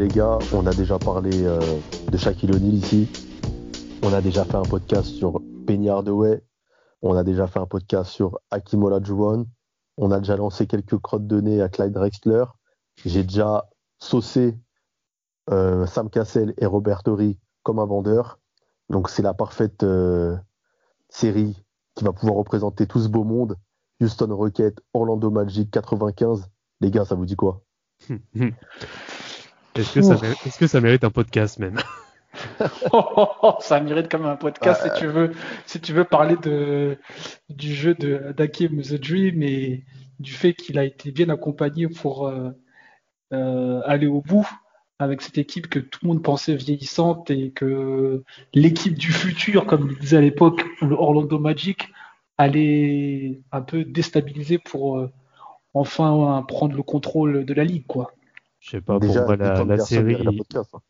Les gars, on a déjà parlé euh, de Shaquille O'Neal ici. On a déjà fait un podcast sur Penny Hardaway. On a déjà fait un podcast sur Hakim Olajuwon. On a déjà lancé quelques crottes de nez à Clyde Drexler. J'ai déjà saucé euh, Sam Cassell et Robert Torrey comme un vendeur. Donc c'est la parfaite euh, série qui va pouvoir représenter tout ce beau monde. Houston Rocket, Orlando Magic 95. Les gars, ça vous dit quoi? Est-ce que, ça mérite, est-ce que ça mérite un podcast même? Ça mérite comme un podcast si tu veux si tu veux parler de du jeu de d'Akim The Dream et du fait qu'il a été bien accompagné pour euh, euh, aller au bout avec cette équipe que tout le monde pensait vieillissante et que l'équipe du futur, comme il disait à l'époque, le Orlando Magic, allait un peu déstabiliser pour euh, enfin prendre le contrôle de la ligue, quoi. Je sais pas, pour moi, la, série, hein.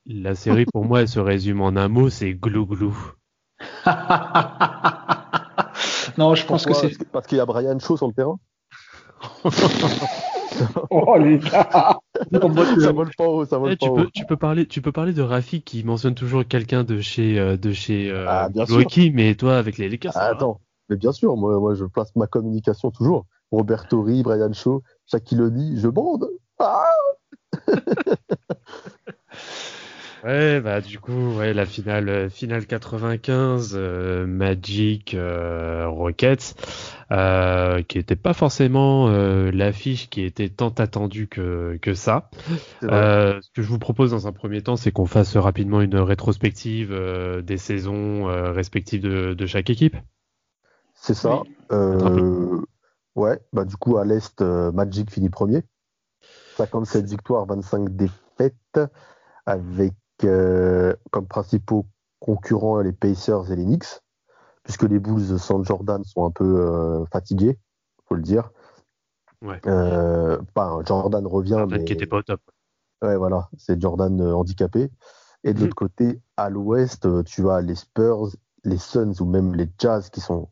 la série, pour moi, elle se résume en un mot, c'est glou glou. non, je pense que c'est. Parce qu'il y a Brian Shaw sur le terrain Oh les gars Ça vole pas haut, ça vole eh, pas tu haut. Peux, tu, peux parler, tu peux parler de Rafi qui mentionne toujours quelqu'un de chez, euh, de chez euh, Ah, bien mais toi, avec les Lakers. Ah, attends, mais bien sûr, moi, moi, je place ma communication toujours. Robert Torrey, Brian Shaw, Shaquille O'Neal, je bande. Ah ouais, bah du coup, ouais, la finale, euh, finale 95, euh, Magic euh, Rockets, euh, qui était pas forcément l'affiche qui était tant attendue que, que ça. Ce que je vous propose dans un premier temps, c'est qu'on fasse rapidement une rétrospective des saisons respectives de, de, chaque équipe. C'est ça. ouais, bah du coup à l'est, Magic finit premier. 57 victoires, 25 défaites, avec euh, comme principaux concurrents les Pacers et les Knicks, puisque les Bulls sans Jordan sont un peu euh, fatigués, faut le dire. Ouais. Euh, Jordan revient, Jordan mais qui était pas au top. Ouais, voilà, c'est Jordan handicapé. Et de Mhm. l'autre côté, à l'ouest, tu as les Spurs, les Suns ou même les Jazz qui sont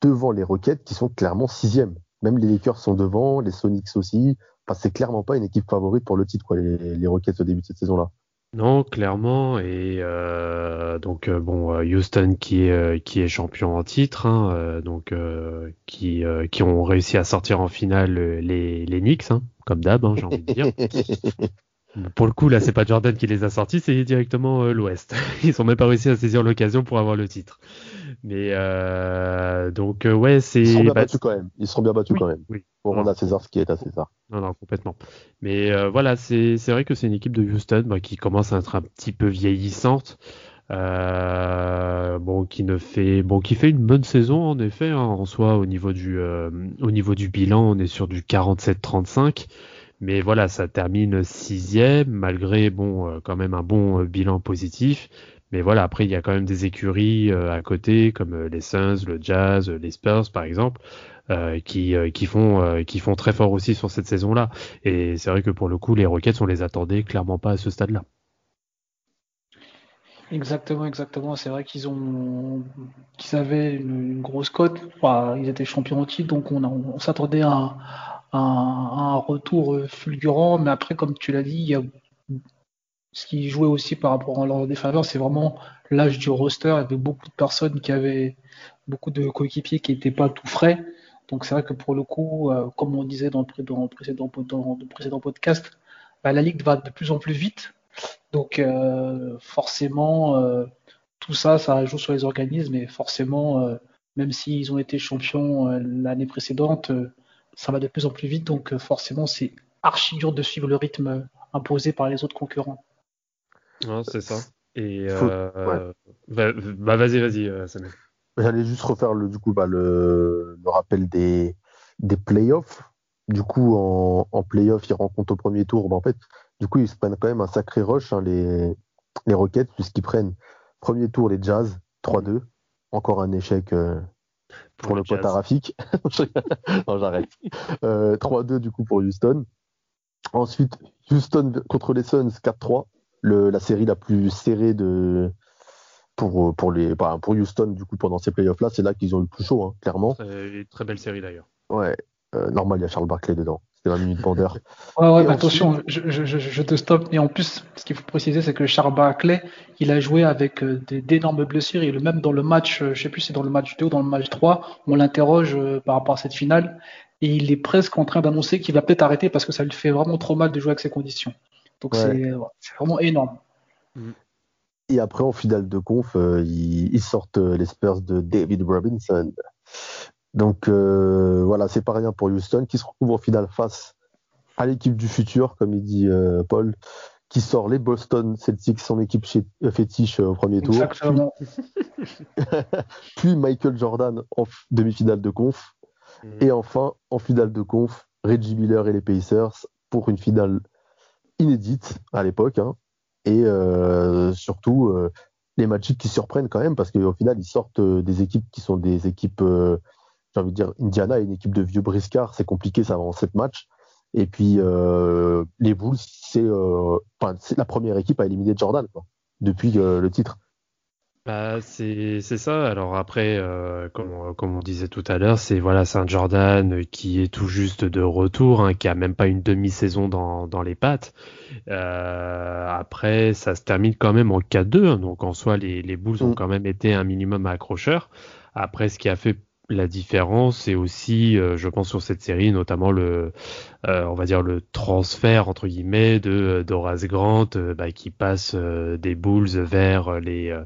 devant les Rockets, qui sont clairement sixième. Même les Lakers sont devant, les Sonics aussi. Enfin, c'est clairement pas une équipe favorite pour le titre, quoi, les, les Rockets au début de cette saison-là. Non, clairement. Et euh, donc euh, bon, euh, Houston qui est qui est champion en titre, hein, donc euh, qui euh, qui ont réussi à sortir en finale les les Knicks, hein, comme d'hab, hein, j'ai envie de dire. Pour le coup, là, c'est pas Jordan qui les a sortis, c'est directement euh, l'Ouest. Ils ont même pas réussi à saisir l'occasion pour avoir le titre. Mais euh, donc euh, ouais, c'est Ils seront bien bah, battus quand même. Ils seront bien battus oui, quand même. oui. Pour rendre à César ce qui est à César. Non, non, complètement. Mais euh, voilà, c'est c'est vrai que c'est une équipe de Houston bah, qui commence à être un petit peu vieillissante, euh, bon, qui ne fait bon, qui fait une bonne saison en effet. hein, en soi, au niveau du euh, au niveau du bilan, on est sur du 47-35. Mais voilà, ça termine sixième, malgré bon, euh, quand même un bon euh, bilan positif. Mais voilà, après, il y a quand même des écuries euh, à côté, comme les Suns, le Jazz, les Spurs, par exemple, qui, qui, font, qui font très fort aussi sur cette saison-là. Et c'est vrai que pour le coup, les Rockets, on les attendait clairement pas à ce stade-là. Exactement, exactement. C'est vrai qu'ils ont, qu'ils avaient une, grosse cote. Ils étaient champions au titre, donc on s'attendait à, un- retour euh, fulgurant. Mais après, comme tu l'as dit, il y a ce qui jouait aussi par rapport à leur défaveur, c'est vraiment l'âge du roster. Il y avait beaucoup de personnes qui avaient beaucoup de coéquipiers qui n'étaient pas tout frais. Donc c'est vrai que pour le coup, euh, comme on disait dans le, dans le précédent, podcast, bah, la ligue va de plus en plus vite. Donc euh, forcément, tout ça, ça joue sur les organismes et forcément, même s'ils ont été champions l'année précédente, ça va de plus en plus vite. Donc euh, forcément, c'est archi dur de suivre le rythme euh, imposé par les autres concurrents. c'est ça. Et euh, bah, bah, vas-y, vas-y, euh, Samuel. J'allais juste refaire le, du coup, bah, le, le rappel des, des playoffs. Du coup, en, en playoffs, ils rencontrent au premier tour. Bah, en fait, du coup, ils se prennent quand même un sacré rush, hein, les, les Rockets, puisqu'ils prennent premier tour les Jazz, 3-2. Encore un échec euh, pour, le pote Rafik. non, j'arrête. Euh, 3-2 du coup pour Houston. Ensuite, Houston contre les Suns, 4-3. La série la plus serrée de, pour, pour, les, bah, pour Houston, du coup, pendant ces playoffs-là, c'est là qu'ils ont eu le plus chaud, hein, clairement. Très, très belle série d'ailleurs. Ouais, euh, normal, il y a Charles Barkley dedans. C'était 20 minutes bandeur. Ouais, ouais, mais attention, je, je, je, te stoppe. Et en plus, ce qu'il faut préciser, c'est que Charles Barkley, il a joué avec euh, d'énormes blessures. Et même dans le match, euh, je sais plus si c'est dans le match 2 ou dans le match 3, on l'interroge par rapport à cette finale. Et il est presque en train d'annoncer qu'il va peut-être arrêter parce que ça lui fait vraiment trop mal de jouer avec ces conditions. Donc c'est vraiment énorme. Mm. Et après, en finale de conf, ils, ils, sortent les Spurs de David Robinson. Donc euh, voilà, c'est pas rien pour Houston qui se retrouve en finale face à l'équipe du futur, comme il dit euh, Paul, qui sort les Boston Celtics, son équipe chez, euh, fétiche au premier tour. Puis, Michael Jordan en demi-finale de conf. Mhm. Et enfin, en finale de conf, Reggie Miller et les Pacers pour une finale inédite à l'époque. Hein. Et surtout, les Magic qui surprennent quand même parce qu'au final, ils sortent des équipes qui sont des équipes j'ai envie de dire, Indiana est une équipe de vieux briscards, c'est compliqué, ça va en sept matchs. Et puis euh, les Bulls, c'est euh, la première équipe à éliminer Jordan quoi, depuis euh, le titre. Bah, c'est ça. Alors après, comme, comme, on disait tout à l'heure, c'est voilà, c'est un Jordan qui est tout juste de retour, hein, qui a même pas une demi-saison dans, dans les pattes. Après, ça se termine quand même en 4-2, hein, donc en soi, les, les Bulls ont mm. quand même été un minimum accrocheurs. Après, ce qui a fait la différence, c'est aussi, euh, je pense, sur cette série, notamment le, euh, on va dire le transfert entre guillemets de euh, d'Horace Grant, bah, qui passe des Bulls vers les,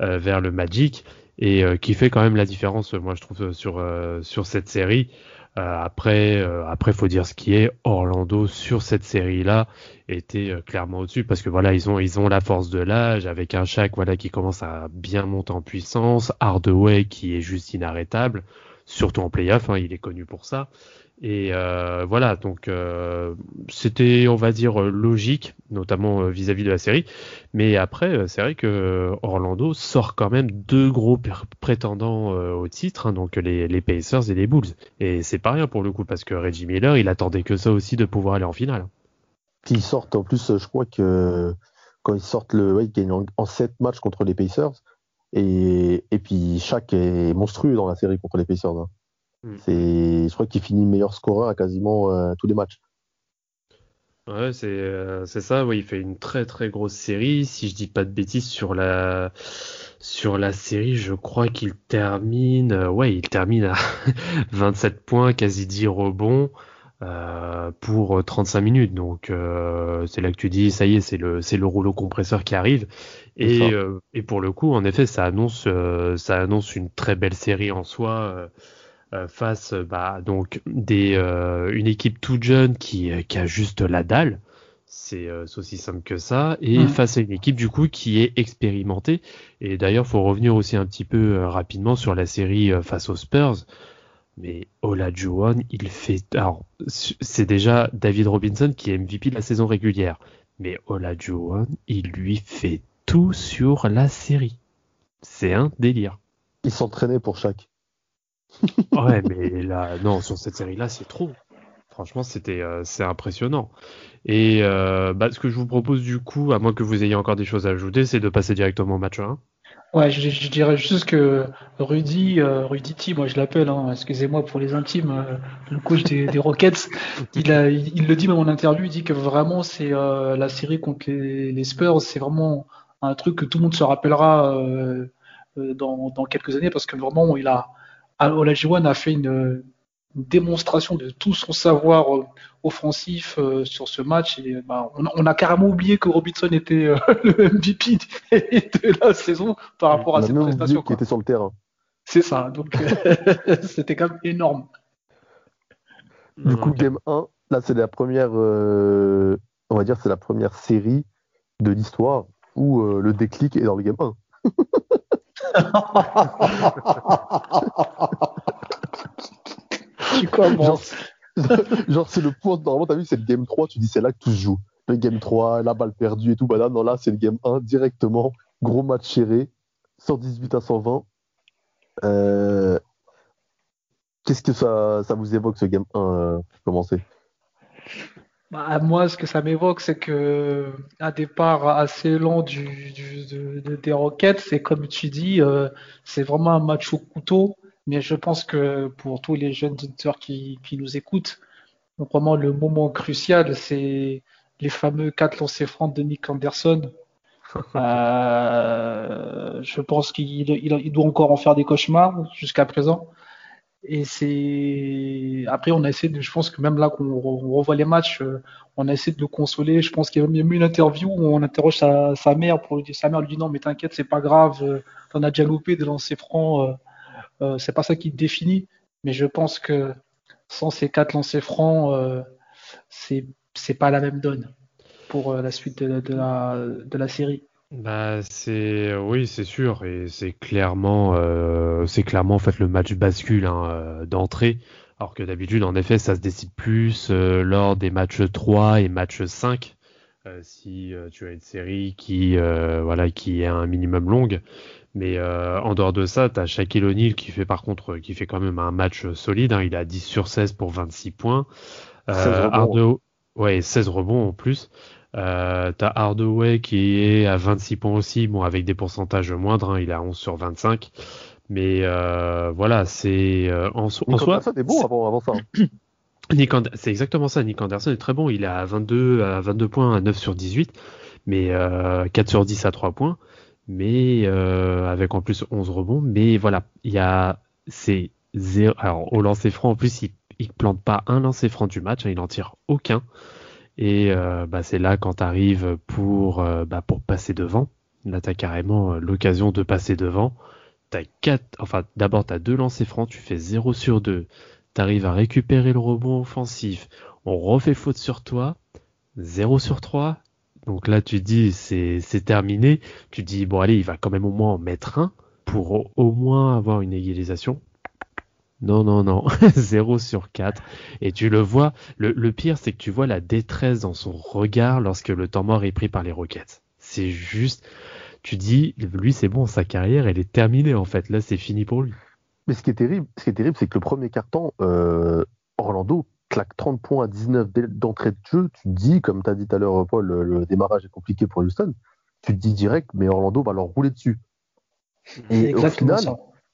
vers le Magic et qui fait quand même la différence, moi je trouve, sur sur cette série. Euh, après, euh, après, faut dire ce qui est. Orlando sur cette série-là était euh, clairement au-dessus parce que voilà, ils ont, ils ont la force de l'âge avec un Shaq voilà qui commence à bien monter en puissance, Hardaway qui est juste inarrêtable, surtout en playoff, hein, il est connu pour ça. Et euh, voilà, donc euh, c'était, on va dire, logique, notamment euh, vis-à-vis de la série. Mais après, c'est vrai que Orlando sort quand même deux gros prétendants au titre, hein, donc les, les, Pacers et les Bulls. Et c'est pas rien pour le coup, parce que Reggie Miller, il attendait que ça aussi de pouvoir aller en finale. Ils sortent, en plus, je crois que quand ils sortent le, ouais, ils gagnent en, 7 matchs contre les Pacers. Et, et puis chaque est monstrueux dans la série contre les Pacers. Hein. Mm. C'est, je crois qu'il finit meilleur scoreur à quasiment euh, tous les matchs. Ouais, c'est euh, ça. Oui, il fait une très très grosse série. Si je dis pas de bêtises sur la sur la série, je crois qu'il termine. Euh, ouais, il termine à 27 points, quasi 10 rebonds. pour 35 minutes. Donc c'est là que tu dis ça y est, c'est le c'est le rouleau compresseur qui arrive. Et, et pour le coup, en effet, ça annonce ça annonce une très belle série en soi. Euh, face bah, donc des euh, une équipe toute jeune qui, qui a juste la dalle. C'est aussi simple que ça. Et face à une équipe du coup qui est expérimentée. Et d'ailleurs faut revenir aussi un petit peu euh, rapidement sur la série face aux Spurs. Mais Olajuwon il fait alors c'est déjà David Robinson qui est MVP de la saison régulière. Mais Olajuwon il lui fait tout sur la série. C'est un délire. Il s'entraînait pour chaque ouais, mais là, non, sur cette série-là, c'est trop. Franchement, c'était, euh, c'est impressionnant. Et euh, bah, ce que je vous propose du coup, à moins que vous ayez encore des choses à ajouter, c'est de passer directement au match 1. Ouais, je, dirais juste que Rudy, euh, Rudy T, moi je l'appelle, hein, excusez-moi pour les intimes, le coach des, Rockets, il, le dit même en interview, il dit que vraiment c'est la série contre les, Spurs, c'est vraiment un truc que tout le monde se rappellera dans, quelques années parce que vraiment il a, Olajuwon a fait une, démonstration de tout son savoir euh, offensif euh, sur ce match. Et, bah, on, a carrément oublié que Robinson était euh, le MVP de la saison par rapport à cette prestation. qui était sur le terrain. C'est ça, donc c'était quand même énorme. Du coup, game 1, là c'est la première, on va dire, c'est la première série de l'histoire où le déclic est dans le game 1. Genre, c'est le point, normalement, t'as vu, c'est le game 3, tu dis c'est là que tout se joue. Le game 3, la balle perdue et tout, bah non, là, c'est le game 1, directement, gros match serré, 118 à 120. Euh, qu'est-ce que ça, ça vous évoque, ce game 1, euh, pour commencer? Bah, moi, ce que ça m'évoque, c'est que un départ assez lent du, des Rockets, c'est comme tu dis, euh, c'est vraiment un match au couteau. Mais je pense que pour tous les jeunes auditeurs qui, qui nous écoutent, vraiment le moment crucial, c'est les fameux quatre lancers francs de Nick Anderson. Euh, je pense qu'il il doit encore en faire des cauchemars jusqu'à présent. Et c'est après on a essayé de, je pense que même là qu'on revoit les matchs, euh, on a essayé de le consoler. Je pense qu'il y a même une interview où on interroge sa, mère pour lui dire, sa mère lui dit non mais t'inquiète c'est pas grave, euh, t'en as déjà loupé des lancers francs, euh, c'est pas ça qui te définit. Mais je pense que sans ces quatre lancers francs, c'est c'est pas la même donne pour la suite de, de, la, de la série. Bah c'est oui c'est sûr et c'est clairement euh, c'est clairement en fait le match bascule hein, euh, d'entrée. Alors que d'habitude en effet ça se décide plus euh, lors des matchs 3 et match 5 si tu as une série qui voilà qui est un minimum longue. Mais en dehors de ça tu as Shaquille O'Neal qui fait par contre qui fait quand même un match solide hein, il a 10 sur 16 pour 26 points. 16 rebonds. ouais 16 rebonds en plus euh, T'as Hardaway qui est à 26 points aussi, bon avec des pourcentages moindres, hein, il est à 11 sur 25. Mais euh, voilà, c'est euh, en, soi. Anderson est bon avant, avant ça. c'est exactement ça. Nick Anderson est très bon. Il est à 22, à 22 points, à 9 sur 18, mais euh, 4 sur 10 à 3 points. Mais euh, avec en plus 11 rebonds. Mais voilà, il y a c'est zéro. Alors au lancer franc, en plus, il, il plante pas un lancer franc du match, hein, il en tire aucun. Et euh, bah, c'est là quand tu arrives pour, euh, bah, pour passer devant. Là, tu as carrément euh, l'occasion de passer devant. T'as quatre, enfin, d'abord, tu deux lancers francs, tu fais 0 sur 2. Tu arrives à récupérer le rebond offensif. On refait faute sur toi. 0 sur 3. Donc là, tu dis, c'est, c'est terminé. Tu dis, bon, allez, il va quand même au moins en mettre un pour au moins avoir une égalisation. Non, non, non, 0 sur 4. Et tu le vois, le, pire, c'est que tu vois la détresse dans son regard lorsque le temps mort est pris par les roquettes. C'est juste, tu dis, lui, c'est bon, sa carrière, elle est terminée en fait. Là, c'est fini pour lui. Mais ce qui est terrible, ce qui est terrible, c'est que le premier carton, euh, Orlando claque 30 points à 19 d'entrée de jeu. Tu te dis, comme tu as dit tout à l'heure, Paul, le, démarrage est compliqué pour Houston. Tu te dis direct, mais Orlando va leur rouler dessus. Et au final,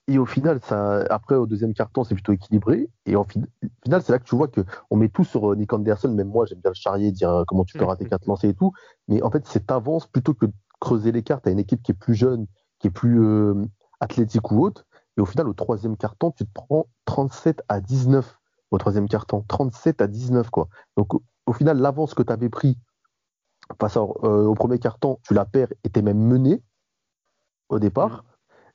et au final, ça, après, au deuxième carton, c'est plutôt équilibré. Et au final, c'est là que tu vois qu'on met tout sur euh, Nick Anderson. Même moi, j'aime bien le charrier, dire euh, comment tu peux rater quatre lancers et tout. Mais en fait, c'est avance plutôt que de creuser les cartes à une équipe qui est plus jeune, qui est plus euh, athlétique ou autre. Et au final, au troisième carton, tu te prends 37 à 19 au troisième carton. 37 à 19, quoi. Donc, au, final, l'avance que tu avais pris face au premier carton, tu la perds et tu es même mené au départ.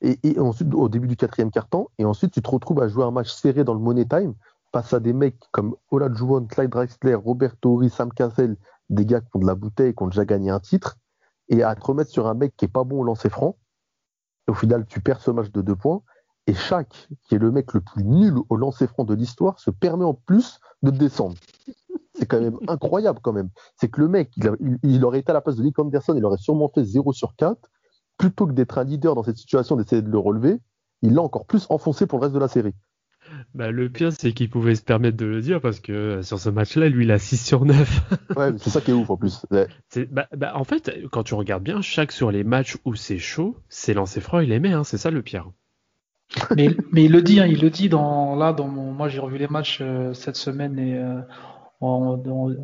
Et, ensuite, au début du quatrième quart-temps, et ensuite, tu te retrouves à jouer un match serré dans le Money Time face à des mecs comme Ola Juwon, Clyde Drexler, Roberto Ori, Sam Cassell, des gars qui ont de la bouteille, qui ont déjà gagné un titre, et à te remettre sur un mec qui est pas bon au lancer franc. au final, tu perds ce match de deux points. Et Shaq, qui est le mec le plus nul au lancer franc de l'histoire, se permet en plus de descendre. C'est quand même incroyable quand même. C'est que le mec, il, il, aurait été à la place de Nick Anderson, il aurait sûrement fait 0 sur 4 plutôt que d'être un leader dans cette situation, d'essayer de le relever, il l'a encore plus enfoncé pour le reste de la série. Bah, le pire, c'est qu'il pouvait se permettre de le dire parce que euh, sur ce match-là, lui, il a 6 sur 9. ouais, c'est ça qui est ouf en plus. Bah, bah, en fait, quand tu regardes bien, chaque sur les matchs où c'est chaud, c'est lancé froid, il aimait, hein, c'est ça le pire. mais, mais il le dit, hein, il le dit dans là dans mon, moi j'ai revu les matchs euh, cette semaine et euh, en,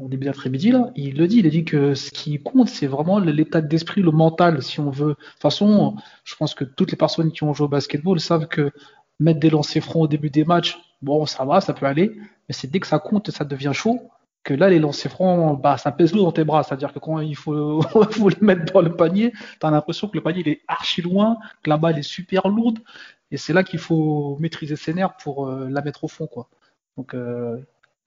début d'après-midi, là, il le dit, il a dit que ce qui compte, c'est vraiment l'état d'esprit, le mental, si on veut. De toute façon, je pense que toutes les personnes qui ont joué au basketball savent que mettre des lancers francs au début des matchs, bon, ça va, ça peut aller, mais c'est dès que ça compte, ça devient chaud, que là, les lancers francs, bah, ça pèse lourd dans tes bras. C'est-à-dire que quand il faut, faut les mettre dans le panier, tu as l'impression que le panier il est archi loin, que la balle est super lourde, et c'est là qu'il faut maîtriser ses nerfs pour euh, la mettre au fond, quoi. Donc, il euh,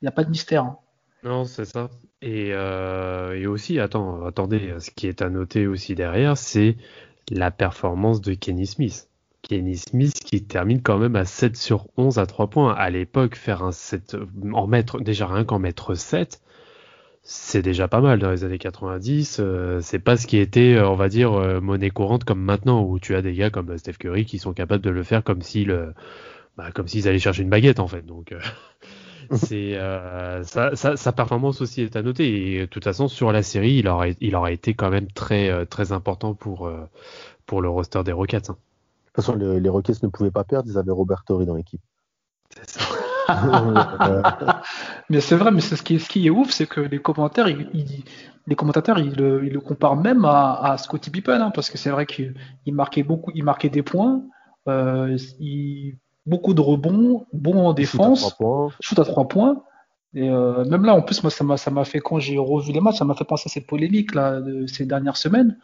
n'y a pas de mystère. Hein. Non, c'est ça. Et, euh, et aussi, attends, attendez, ce qui est à noter aussi derrière, c'est la performance de Kenny Smith. Kenny Smith qui termine quand même à 7 sur 11 à 3 points. À l'époque, faire un 7, en mettre, déjà rien qu'en mettre 7, c'est déjà pas mal dans les années 90. Euh, c'est pas ce qui était, euh, on va dire, monnaie courante comme maintenant, où tu as des gars comme Steph Curry qui sont capables de le faire comme s'ils, bah, s'ils allaient chercher une baguette en fait. Donc c'est sa, sa, performance aussi est à noter. Et de toute façon, sur la série, il aurait, il aurait été quand même très, très important pour, pour le roster des Rockets. Hein. De toute façon, les Rockets ne pouvaient pas perdre, ils avaient Robert Torrey dans l'équipe. C'est ça. mais c'est vrai, mais ce qui, est, ce qui est ouf, c'est que les commentaires, les commentateurs, ils, le comparent même à, Scottie Pippen, hein, parce que c'est vrai qu'il marquait beaucoup, il marquait des points, euh, beaucoup de rebonds, bon en défense, shoot à trois points. Et euh, même là, en plus, moi, ça m'a, ça m'a fait quand j'ai revu les matchs, ça m'a fait penser à cette polémique là de ces dernières semaines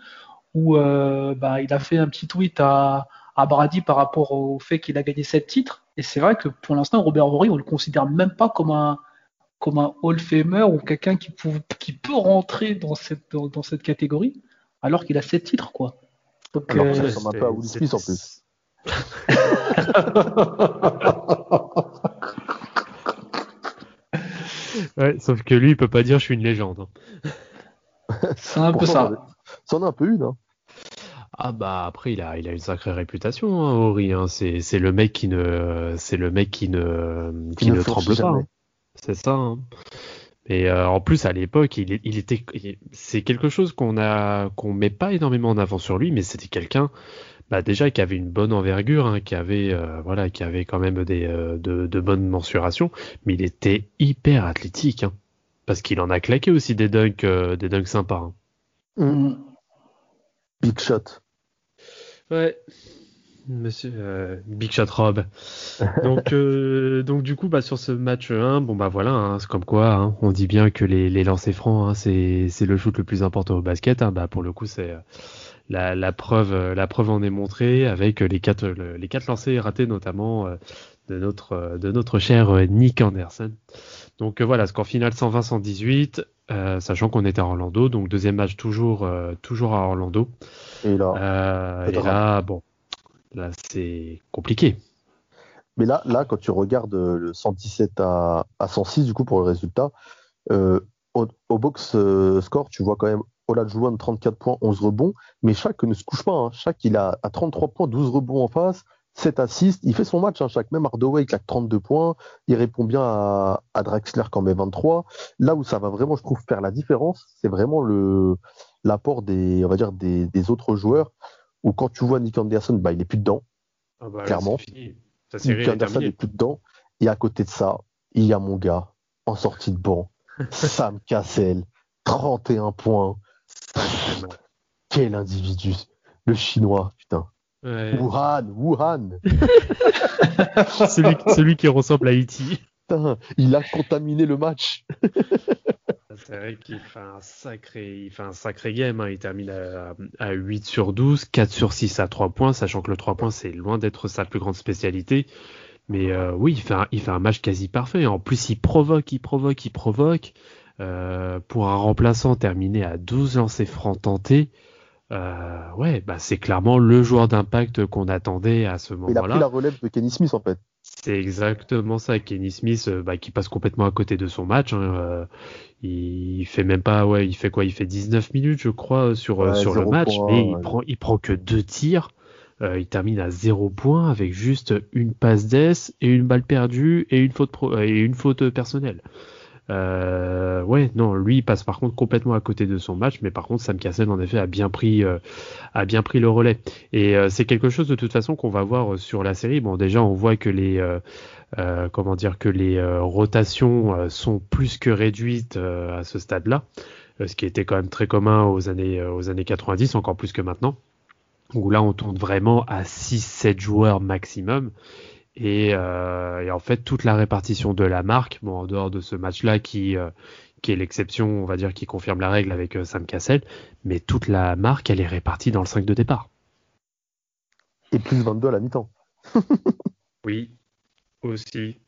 où euh, bah, il a fait un petit tweet à, à Brady par rapport au fait qu'il a gagné sept titres. Et c'est vrai que pour l'instant, Robert Horry, on le considère même pas comme un, comme un Hall Famer ou quelqu'un qui, peut, qui peut rentrer dans cette, dans, cette catégorie, alors qu'il a sept titres, quoi. Donc, alors, euh, ça pas à Will Smith en plus. ouais, sauf que lui, il peut pas dire je suis une légende. Hein. C'est un peu ça. Ça en a un peu une. Hein. Ah bah après il a il a une sacrée réputation hein, Ori hein. c'est c'est le mec qui ne c'est le mec qui ne qui, ne, tremble pas hein. c'est ça hein. mais euh, en plus à l'époque il, il était c'est quelque chose qu'on a qu'on met pas énormément en avant sur lui mais c'était quelqu'un bah déjà qui avait une bonne envergure hein, qui avait euh, voilà qui avait quand même des euh, de, de bonnes mensurations mais il était hyper athlétique hein. parce qu'il en a claqué aussi des dunks des dunks sympas mmh. Big shot. Ouais. Monsieur euh, Big Shot Rob. Donc, euh, donc du coup, bah, sur ce match 1, bon bah voilà, hein, c'est comme quoi, hein, on dit bien que les, les lancers francs, hein, c'est, c'est le shoot le plus important au basket. bah pour le coup, c'est euh, la, la preuve, la preuve en est montrée avec les quatre, les quatre lancers ratés notamment de notre, de notre cher Nick Anderson. Donc voilà, score final 120-118, sachant qu'on était à Orlando, donc deuxième match toujours, toujours à Orlando. Et là, euh, et là bon, là c'est compliqué. Mais là, là, quand tu regardes le 117 à, à 106, du coup, pour le résultat, euh, au, box euh, score, tu vois quand même Olajuwon 34 points, 11 rebonds, mais chaque ne se couche pas. Hein. Chaque, il a à 33 points, 12 rebonds en face, 7 assists. Il fait son match, hein, chaque. Même Hardaway, il claque 32 points. Il répond bien à, à Draxler quand même 23. Là où ça va vraiment, je trouve, faire la différence, c'est vraiment le, l'apport des, on va dire, des, des, autres joueurs, où quand tu vois Nick Anderson, bah, il est plus dedans, ah bah, clairement. Nick Anderson est, plus dedans. Et à côté de ça, il y a mon gars, en sortie de banc, Sam Cassel, 31 points. Quel individu, le chinois, putain. Wuhan, Wuhan. celui, celui, qui ressemble à E.T. Il a contaminé le match. C'est vrai qu'il fait un sacré, il fait un sacré game. Hein. Il termine à, 8 sur 12, 4 sur 6 à 3 points, sachant que le 3 points, c'est loin d'être sa plus grande spécialité. Mais euh, oui, il fait, un, il fait un match quasi parfait. En plus, il provoque, il provoque, il provoque. Euh, pour un remplaçant terminé à 12 lancers francs tentés, euh, ouais, bah c'est clairement le joueur d'impact qu'on attendait à ce moment-là. Il a pris la relève de Kenny Smith en fait. C'est exactement ça, Kenny Smith, euh, bah, qui passe complètement à côté de son match. Hein, euh, il fait même pas, ouais, il fait quoi? Il fait 19 minutes, je crois, sur euh, sur le match, mais il prend il prend que deux tirs. il termine à zéro point avec juste une passe d'ess et une balle perdue et une faute et une faute personnelle. Euh, ouais, non, lui il passe par contre complètement à côté de son match, mais par contre Sam Cassel en effet a bien pris, euh, a bien pris le relais. Et euh, c'est quelque chose de toute façon qu'on va voir sur la série. Bon, déjà on voit que les, euh, comment dire, que les rotations sont plus que réduites à ce stade-là, ce qui était quand même très commun aux années, aux années 90, encore plus que maintenant. Où là on tourne vraiment à 6-7 joueurs maximum. Euh, et, en fait, toute la répartition de la marque, bon, en dehors de ce match-là qui, euh, qui est l'exception, on va dire, qui confirme la règle avec euh, Sam Cassel, mais toute la marque, elle est répartie dans le 5 de départ. Et plus 22 à la mi-temps. oui, aussi.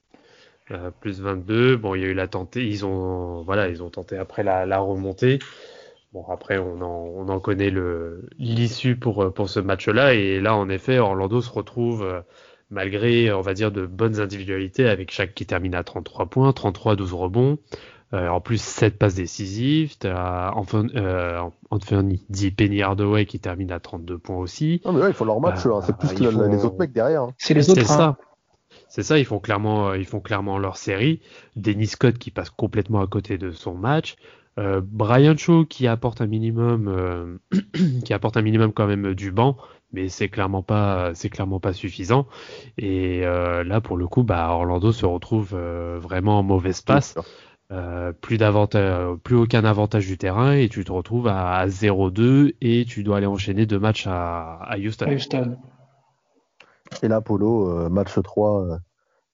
plus 22. Bon, il y a eu la tentée. Ils ont, voilà, ils ont tenté après la, la remontée. Bon, après, on en, on en connaît l'issue pour, pour ce match-là. Et là, en effet, Orlando se retrouve, malgré, on va dire, de bonnes individualités, avec chaque qui termine à 33 points, 33, 12 rebonds. Euh, en plus, 7 passes décisives. T'as euh, Anthony dit Penny Hardaway qui termine à 32 points aussi. Non, mais là, ils font leur match. Hein. C'est plus les autres mecs derrière. Hein. C'est les autres. C'est ça. C'est ça, ils font clairement, ils font clairement leur série. Dennis Scott qui passe complètement à côté de son match. Euh, Brian Shaw qui apporte un minimum, euh, qui apporte un minimum quand même du banc, mais c'est clairement pas, c'est clairement pas suffisant. Et euh, là, pour le coup, bah, Orlando se retrouve vraiment en mauvaise passe. Euh, plus d'avantage, plus aucun avantage du terrain et tu te retrouves à, 0-2 et tu dois aller enchaîner deux matchs à, Houston. Et là, Polo, euh, match 3, euh,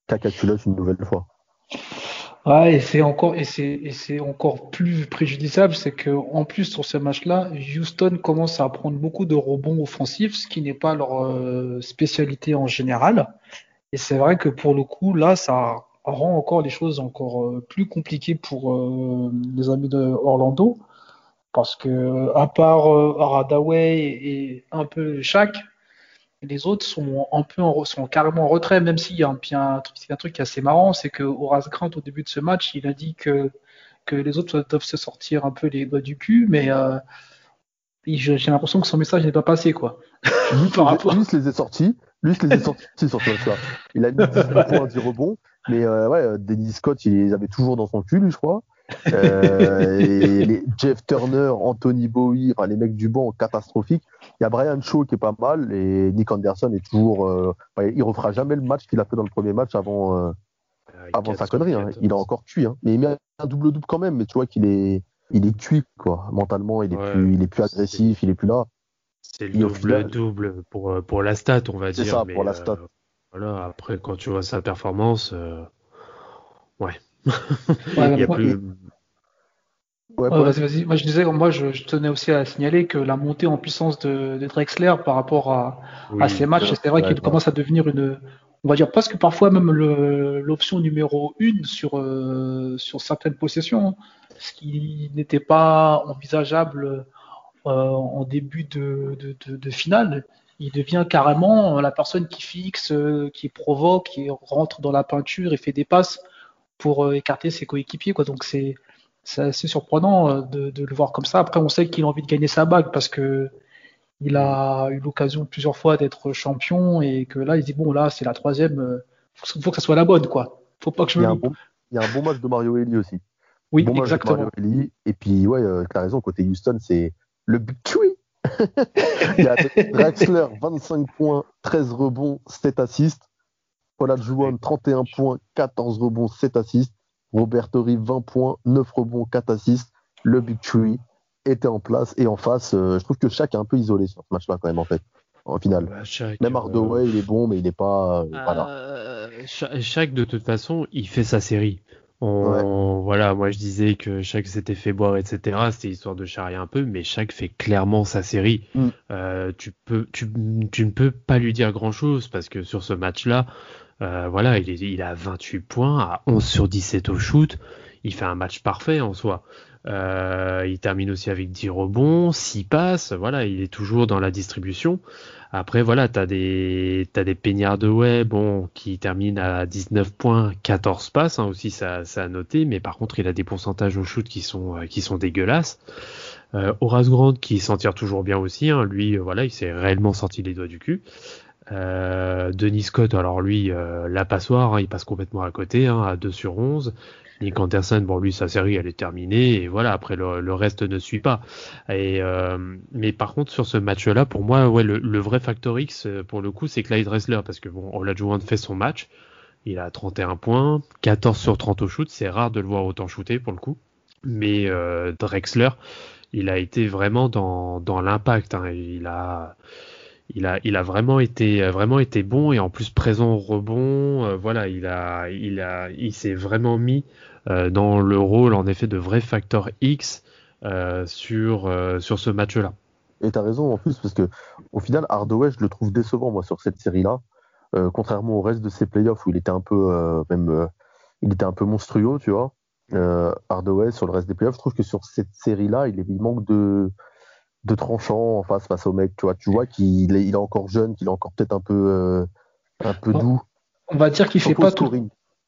caca une nouvelle fois. Ouais, et c'est encore et c'est et c'est encore plus préjudiciable, c'est que en plus sur ce match-là, Houston commence à prendre beaucoup de rebonds offensifs, ce qui n'est pas leur spécialité en général. Et c'est vrai que pour le coup, là, ça rend encore les choses encore euh, plus compliquées pour euh, les amis de Orlando. Parce que, à part euh, Aradaway et un peu Shaq, les autres sont un peu sont carrément en retrait, même s'il y a un, un, truc, un truc assez marrant, c'est que Horace Grant, au début de ce match, il a dit que, que les autres doivent se sortir un peu les doigts du cul, mais j'ai l'impression que son message n'est pas passé, quoi. Lui, Par rapport... lui, les est sortis. Lui, les est sortis sur ça. Il a mis 19 points, 10 rebonds. Mais euh, ouais, euh, Dennis Scott, il les avait toujours dans son cul, lui, je crois. Euh, et les Jeff Turner, Anthony Bowie, enfin, les mecs du banc catastrophiques. Il y a Brian Shaw qui est pas mal et Nick Anderson est toujours. Euh, il refera jamais le match qu'il a fait dans le premier match avant, euh, avant sa connerie. Hein. Il a encore cuit. Hein. Mais il met un double-double quand même, mais tu vois qu'il est, il est cuit, quoi. Mentalement, il est, plus, il est plus agressif, il est plus là. C'est le double-double pour, pour la stat, on va dire. C'est ça, pour la stat. Voilà, après, quand tu vois sa performance, euh... ouais. Ouais, Il plus... Ouais, vas-y, vas-y. Moi, je disais, moi, je, je, tenais aussi à signaler que la montée en puissance de, de Drexler par rapport à, oui, à ces matchs, c'est vrai qu'il commence à devenir une, on va dire presque parfois même l'option numéro une sur, euh, sur certaines possessions, ce qui n'était pas envisageable euh, en début de, de, de, de finale. Il devient carrément la personne qui fixe, euh, qui provoque, qui rentre dans la peinture et fait des passes pour euh, écarter ses coéquipiers. Quoi. Donc c'est assez surprenant euh, de, le voir comme ça. Après, on sait qu'il a envie de gagner sa bague parce que il a eu l'occasion plusieurs fois d'être champion et que là, il dit bon, là, c'est la troisième. Il faut que ça soit la bonne, quoi. Faut pas que je il, y a un bon, il y a un bon match de Mario Eli aussi. Oui, exactement. Et puis, ouais, tu as raison, côté Houston, c'est le big il y a Drexler, 25 points, 13 rebonds, 7 assists. Adjouan, 31 points, 14 rebonds, 7 assists. Robert Torrey, 20 points, 9 rebonds, 4 assists. Le Big Tree était en place. Et en face, euh, je trouve que chaque est un peu isolé sur ce match-là, quand même, en fait. En finale. Bah, même Hardaway, euh, il est bon, mais il n'est pas. Euh, voilà. Chaque, de toute façon, il fait sa série. Voilà, moi je disais que chaque s'était fait boire, etc. C'était histoire de charrier un peu, mais chaque fait clairement sa série. Mm. Euh, tu peux, tu, tu, ne peux pas lui dire grand chose parce que sur ce match-là, euh, voilà, il, est, il a 28 points, à 11 sur 17 au shoot. Il fait un match parfait en soi. Euh, il termine aussi avec 10 rebonds, 6 passes. Voilà, il est toujours dans la distribution. Après, voilà, t'as des, t'as des peignards de web, bon, qui terminent à 19 points, 14 passes, hein, aussi, ça, ça a noté, mais par contre, il a des pourcentages au shoot qui sont, euh, qui sont dégueulasses. Horace Grant qui s'en tire toujours bien aussi, hein, lui, voilà, il s'est réellement sorti les doigts du cul. Euh, Denis Scott, alors lui, euh, la passoire, hein, il passe complètement à côté, hein, à 2 sur 11. Nick Anderson, bon lui sa série elle est terminée et voilà après le, reste ne suit pas. Et euh, mais par contre sur ce match-là, pour moi ouais le, vrai factor X pour le coup c'est Clyde Dressler parce que bon Olajuwon fait son match, il a 31 points, 14 sur 30 au shoot, c'est rare de le voir autant shooter pour le coup. Mais euh, Drexler, il a été vraiment dans, dans l'impact. Hein. Il a il a, a vraiment été, bon et en plus présent au rebond. Euh, voilà, il s'est vraiment mis euh, dans le rôle en effet de vrai facteur X euh, sur, euh, ce match-là. Et tu as raison en plus, parce que au final, Hardaway, je le trouve décevant sur cette série-là, contrairement au reste de ses playoffs où il était un peu même il était un peu monstrueux, tu vois. Hardaway sur le reste des playoffs. Je trouve que sur cette série-là, il, il manque de, de tranchant en face face au mec. Tu vois, tu vois qu'il est, il est encore jeune, qu'il est encore peut-être un peu, un peu doux. On va dire qu'il fait pas tout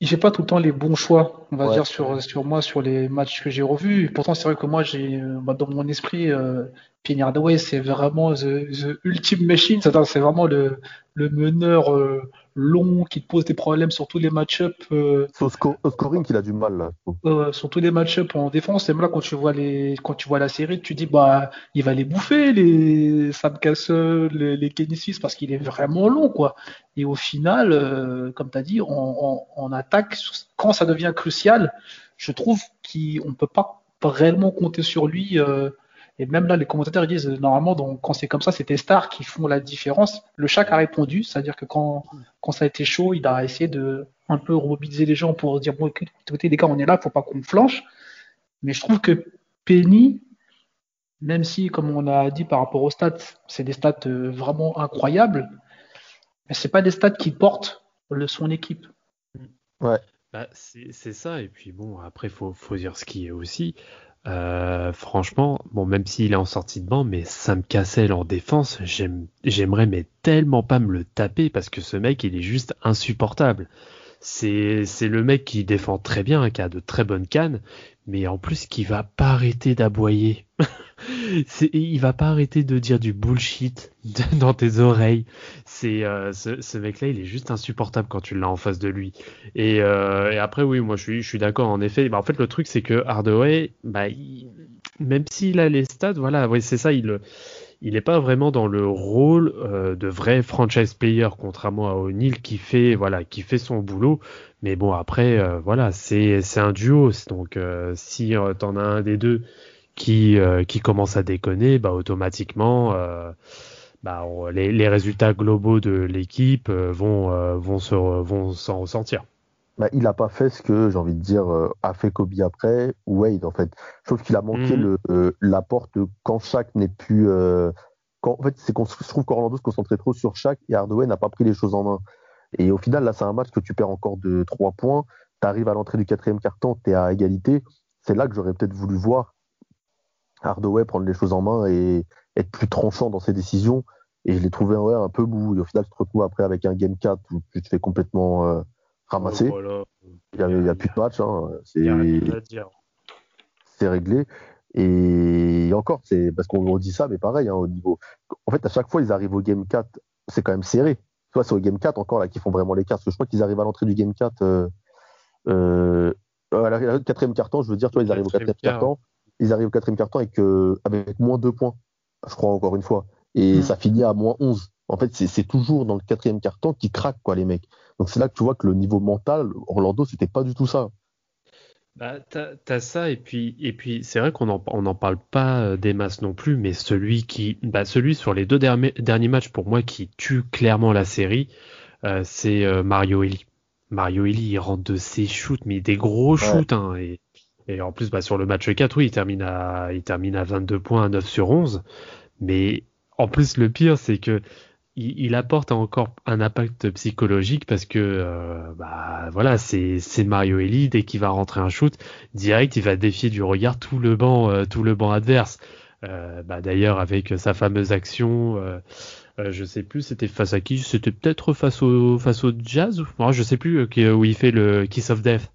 il fait pas tout le temps les bons choix, on va dire sur sur moi sur les matchs que j'ai revus. Pourtant, c'est vrai que moi j'ai euh, bah, dans mon esprit euh, Penny Hardaway, c'est vraiment the, the, ultimate machine, c'est vraiment le le meneur euh, long qui te pose des problèmes sur tous les match-ups. Euh, au, scoring qu'il a du mal là. Euh, sur tous les match-ups en défense. Et là quand tu vois les quand tu vois la série, tu dis bah il va les bouffer les Sam Castle, les, les Kenny parce qu'il est vraiment long quoi. Et au final, euh, comme tu as dit, on, on, attaque quand ça devient crucial. Je trouve qu'on peut pas réellement compter sur lui. Euh, et même là, les commentateurs disent normalement, donc, quand c'est comme ça, c'est tes stars qui font la différence. Le Chac a répondu, c'est-à-dire que quand, quand ça a été chaud, il a essayé de un peu mobiliser les gens pour dire bon, écoutez, les gars, on est là, faut pas qu'on flanche. Mais je trouve que Penny, même si, comme on a dit par rapport aux stats, c'est des stats euh, vraiment incroyables, mais c'est pas des stats qui portent le, son équipe. Ouais. Bah, c'est ça, et puis bon, après, faut, faut dire ce qui est aussi. Euh, franchement, bon, même s'il est en sortie de banc, mais Sam Cassel en défense, j'aimerais mais tellement pas me le taper parce que ce mec, il est juste insupportable. C'est, c'est le mec qui défend très bien, qui a de très bonnes cannes, mais en plus qui va pas arrêter d'aboyer. il va pas arrêter de dire du bullshit dans tes oreilles. C'est euh, ce, mec-là, il est juste insupportable quand tu l'as en face de lui. Et, euh, après, oui, moi je suis, d'accord. En effet, bah, en fait, le truc c'est que Hardaway, bah, même s'il a les stats, voilà, c'est ça, il n'est pas vraiment dans le rôle euh, de vrai franchise player, contrairement à O'Neill qui fait voilà qui fait son boulot. Mais bon après voilà c'est un duo donc si euh, t'en as un des deux qui qui commence à déconner, bah automatiquement bah, les, les, résultats globaux de l'équipe vont vont se vont s'en ressentir. Bah, il n'a pas fait ce que j'ai envie de dire a fait Kobe après ou Wade en fait. Je trouve qu'il a manqué mmh. le l'apport de quand chaque n'est plus quand, en fait c'est qu'on se trouve qu'Orlando se concentrait trop sur chaque et Hardaway n'a pas pris les choses en main. Et au final, là, c'est un match que tu perds encore de 3 points. Tu arrives à l'entrée du quatrième carton, tu es à égalité. C'est là que j'aurais peut-être voulu voir Hardaway prendre les choses en main et être plus tranchant dans ses décisions. Et je l'ai trouvé ouais, un peu mou. Et au final, tu te retrouves après avec un game 4 où tu te fais complètement euh, ramasser. Oh, il n'y a, plus de match. Hein. C'est réglé. Et encore, c'est parce qu'on dit ça, mais pareil, hein, au niveau. En fait, à chaque fois, ils arrivent au game 4, c'est quand même serré. Toi, c'est au Game 4 encore là qui font vraiment les cartes. Parce que je crois qu'ils arrivent à l'entrée du Game 4. Euh, euh, à la quatrième carton, je veux dire, toi, ils arrivent au quatrième carton. Ils arrivent au quatrième carton avec, euh, avec moins 2 points, je crois, encore une fois. Et hmm. ça finit à moins 11. En fait, c'est toujours dans le quatrième carton qui craquent, quoi, les mecs. Donc c'est là que tu vois que le niveau mental, Orlando, c'était pas du tout ça. Bah, t'as as ça et puis et puis c'est vrai qu'on en on n'en parle pas euh, des masses non plus, mais celui qui bah celui sur les deux derniers, derniers matchs pour moi qui tue clairement la série, euh, c'est euh, Mario Eli. Mario Eli il rentre de ses shoots, mais des gros shoots hein, et, et en plus bah, sur le match 4 oui il termine à il termine à 22 points à 9 sur 11, mais en plus le pire c'est que il, apporte encore un impact psychologique parce que euh, bah voilà c'est Mario Eli. Dès qu'il va rentrer un shoot direct il va défier du regard tout le banc euh, tout le banc adverse. Euh, bah, d'ailleurs avec sa fameuse action je sais plus c'était face à qui? C'était peut-être face au face au Jazz? Moi je sais plus où il fait le Kiss of Death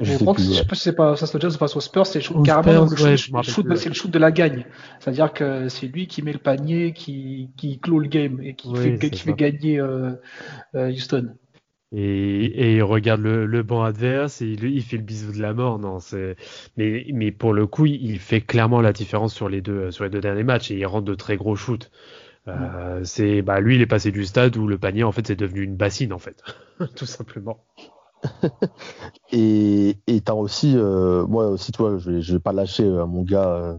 je, crois que je sais pas si c'est pas ça se face aux Spurs, c'est carrément le, shoot, c'est le shoot de la gagne. C'est-à-dire que c'est lui qui met le panier, qui, qui clôt le game et qui fait, qui fait gagner euh, euh, Houston. Et, et, il regarde le, le banc adverse et il, il, fait le bisou de la mort. Non, c'est mais, mais pour le coup, il fait clairement la différence sur les deux sur les deux derniers matchs et il rentre de très gros shoots. Euh, c'est bah lui, il est passé du stade où le panier en fait c'est devenu une bassine en fait, tout simplement. et t'as aussi, euh, moi aussi, toi, je vais, je vais pas lâcher euh, mon gars euh,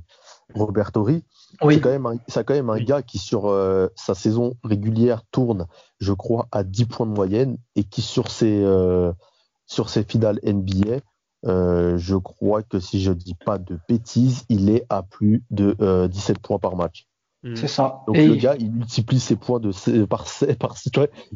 Roberto Ri. C'est quand même un, c'est quand même un gars qui sur sa saison régulière tourne, je crois, à 10 points de moyenne et qui sur ses sur ses finales NBA, je crois que si je dis pas de bêtises, il est à plus de 17 points par match. Mm. C'est ça. Donc le gars, il multiplie ses points de par, par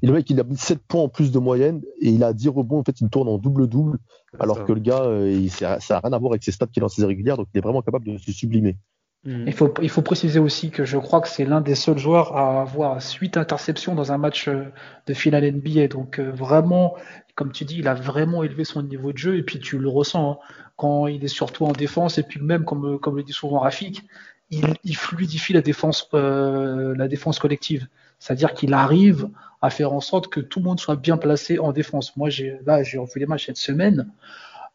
Le mec, il a mis 7 points en plus de moyenne et il a 10 rebonds. En fait, il tourne en double-double. Alors que le gars, euh, il, ça n'a rien à voir avec ses stats qu'il a en saison régulière. Donc il est vraiment capable de se sublimer. Mm. Il, faut, il faut préciser aussi que je crois que c'est l'un des seuls joueurs à avoir 8 interceptions dans un match euh, de finale NBA. Donc euh, vraiment, comme tu dis, il a vraiment élevé son niveau de jeu et puis tu le ressens hein, quand il est surtout en défense et puis même comme, comme le dit souvent Rafik, il, fluidifie la défense, euh, la défense collective. C'est-à-dire qu'il arrive à faire en sorte que tout le monde soit bien placé en défense. Moi, j'ai là, j'ai revu les matchs cette semaine.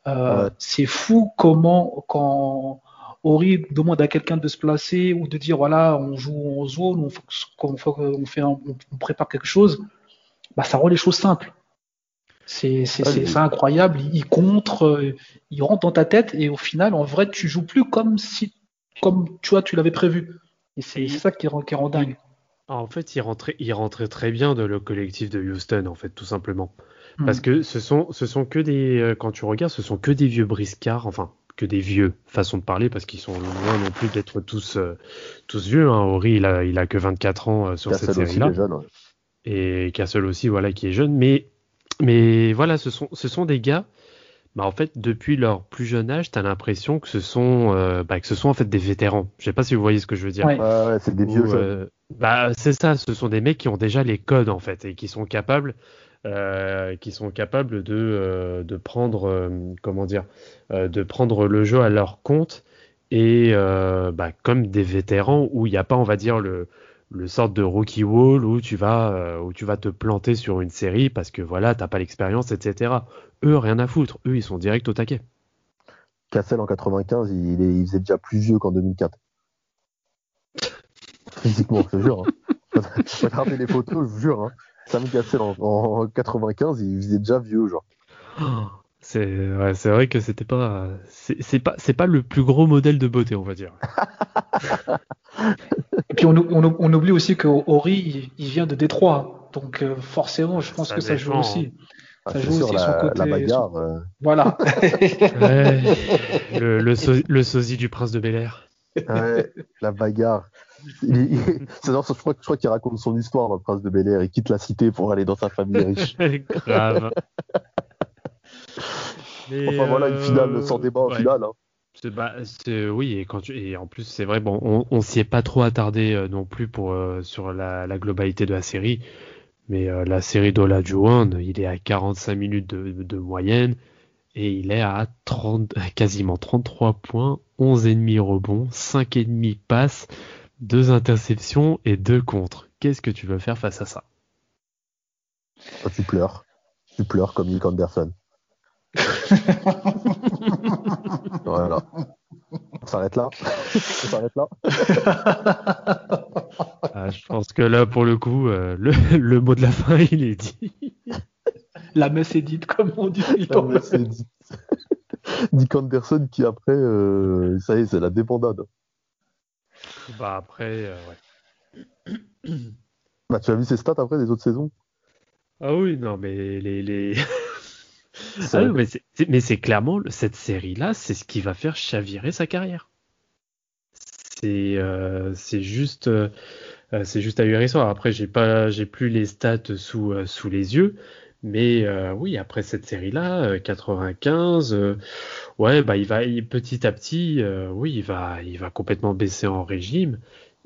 Euh, c'est fou comment quand Ori demande à quelqu'un de se placer ou de dire voilà, on joue en zone, on, on, fait on, prépare quelque chose, bah, ça rend les choses simples. C'est incroyable. Il contre, euh, il rentre dans ta tête et au final, en vrai, tu joues plus comme si comme tu vois, tu l'avais prévu. Et c'est ça qui rend, qui rend dingue. En fait, il rentrait, il rentrait très bien dans le collectif de Houston, en fait, tout simplement. Hmm. Parce que ce sont, ce sont que des, euh, quand tu regardes, ce sont que des vieux briscards, enfin, que des vieux, façon de parler, parce qu'ils sont loin non plus d'être tous, euh, tous vieux. Hein. Ori, il a, il a que 24 ans euh, sur cette série-là. Et Castle aussi, voilà, qui est jeune. Mais, mais voilà, ce sont, ce sont des gars bah en fait depuis leur plus jeune âge, tu as l'impression que ce sont euh, bah, que ce sont en fait des vétérans. Je sais pas si vous voyez ce que je veux dire. Ouais, ouais c'est des vieux euh, bah c'est ça, ce sont des mecs qui ont déjà les codes en fait et qui sont capables euh, qui sont capables de euh, de prendre euh, comment dire de prendre le jeu à leur compte et bah, comme des vétérans où il n'y a pas on va dire le le sorte de rookie wall où tu vas euh, où tu vas te planter sur une série parce que voilà t'as pas l'expérience etc eux rien à foutre. Eux ils sont direct au taquet. Cassel en 95 il, il faisait déjà plus vieux qu'en 2004 physiquement je te jure hein. regardez les photos je jure hein. Sam Cassel en, en, 95 il faisait déjà vieux genre. C'est ouais, c'est vrai que c'était pas c'est pas c'est pas le plus gros modèle de beauté on va dire Et puis on, on, oublie aussi que Ori, il, vient de Détroit. Donc euh, forcément, je pense que ça joue aussi. Ah, ça joue aussi la, son côté. La bagarre. Euh. Voilà. le, le, sosie du prince de Bel Air. Ouais, la bagarre. Il, je crois, crois qu'il raconte son histoire, le prince de Bel Air. Il quitte la cité pour aller dans sa famille riche. Grave. enfin voilà, une finale sans débat en finale. Hein. Bah, oui, et, quand et en plus, c'est vrai, bon, on, on s'y est pas trop attardé euh, non plus euh, sur la, globalité de la série, mais euh, la série d'Ola Juan, il est à 45 minutes de, moyenne et il est à 30, quasiment 33 points, 11 ennemis rebonds, 5 ennemis passes, 2 interceptions et 2 contre. Qu'est-ce que tu veux faire face à ça? Oh, Tu pleures. Tu pleures comme Nick Anderson. voilà. On s'arrête là. On s'arrête là. Ah, je pense que là, pour le coup, euh, le, le, mot de la fin, il est dit. La messe est dite, comme on dit. La messe est dite. Dick Anderson qui après, euh, ça y est, c'est la débandade. Bah après, euh, ouais. Bah tu as vu ses stats après des autres saisons? Ah oui, non, mais les, les... Ah mais c'est clairement cette série-là, c'est ce qui va faire chavirer sa carrière. C'est euh, juste euh, euh, c'est juste ahurissant. Après, j'ai pas j'ai plus les stats sous sous les yeux, mais oui, après cette série-là, 95, ouais, bah il va petit à petit, oui, il va il va complètement baisser en régime.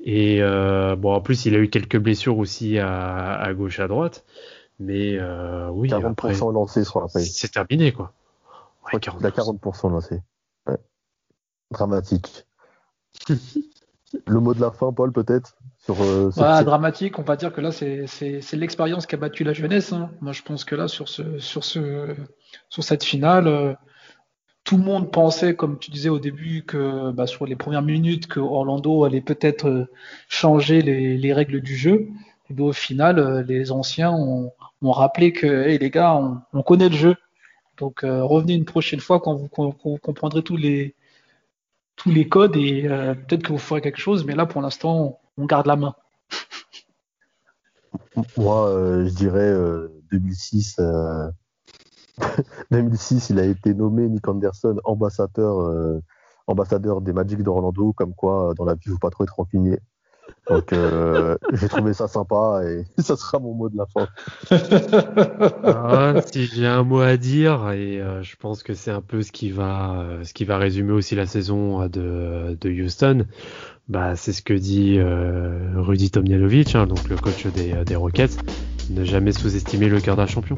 Et bon, en plus, il a eu quelques blessures aussi à, à gauche à droite. Mais euh, oui, 40% après, lancé sur la C'est terminé, quoi. Ouais, 40%. Il a 40% lancé. Ouais. Dramatique. le mot de la fin, Paul, peut-être sur, euh, voilà, dramatique, on va dire que là, c'est l'expérience qui a battu la jeunesse. Hein. Moi, je pense que là, sur, ce, sur, ce, sur cette finale, euh, tout le monde pensait, comme tu disais au début, que bah, sur les premières minutes, que Orlando allait peut-être changer les, les, règles du jeu. Et au final, euh, les anciens ont, rappelé que les gars, on, on, connaît le jeu. Donc euh, revenez une prochaine fois quand vous, comprendrez tous les codes et euh, peut-être que vous ferez quelque chose, mais là pour l'instant on garde la main. Moi, je dirais 2006. 2006, il a été nommé Nick Anderson ambassadeur ambassadeur des Magic d'Orlando, comme quoi dans la vie, il ne faut pas trop être rancunier. Donc euh, j'ai trouvé ça sympa et ça sera mon mot de la fin. Ah, si j'ai un mot à dire et euh, je pense que c'est un peu ce qui va euh, ce qui va résumer aussi la saison de, de Houston. Bah c'est ce que dit Rudy Tomjanovic, hein, donc le coach des, des Rockets, ne jamais sous-estimer le cœur d'un champion.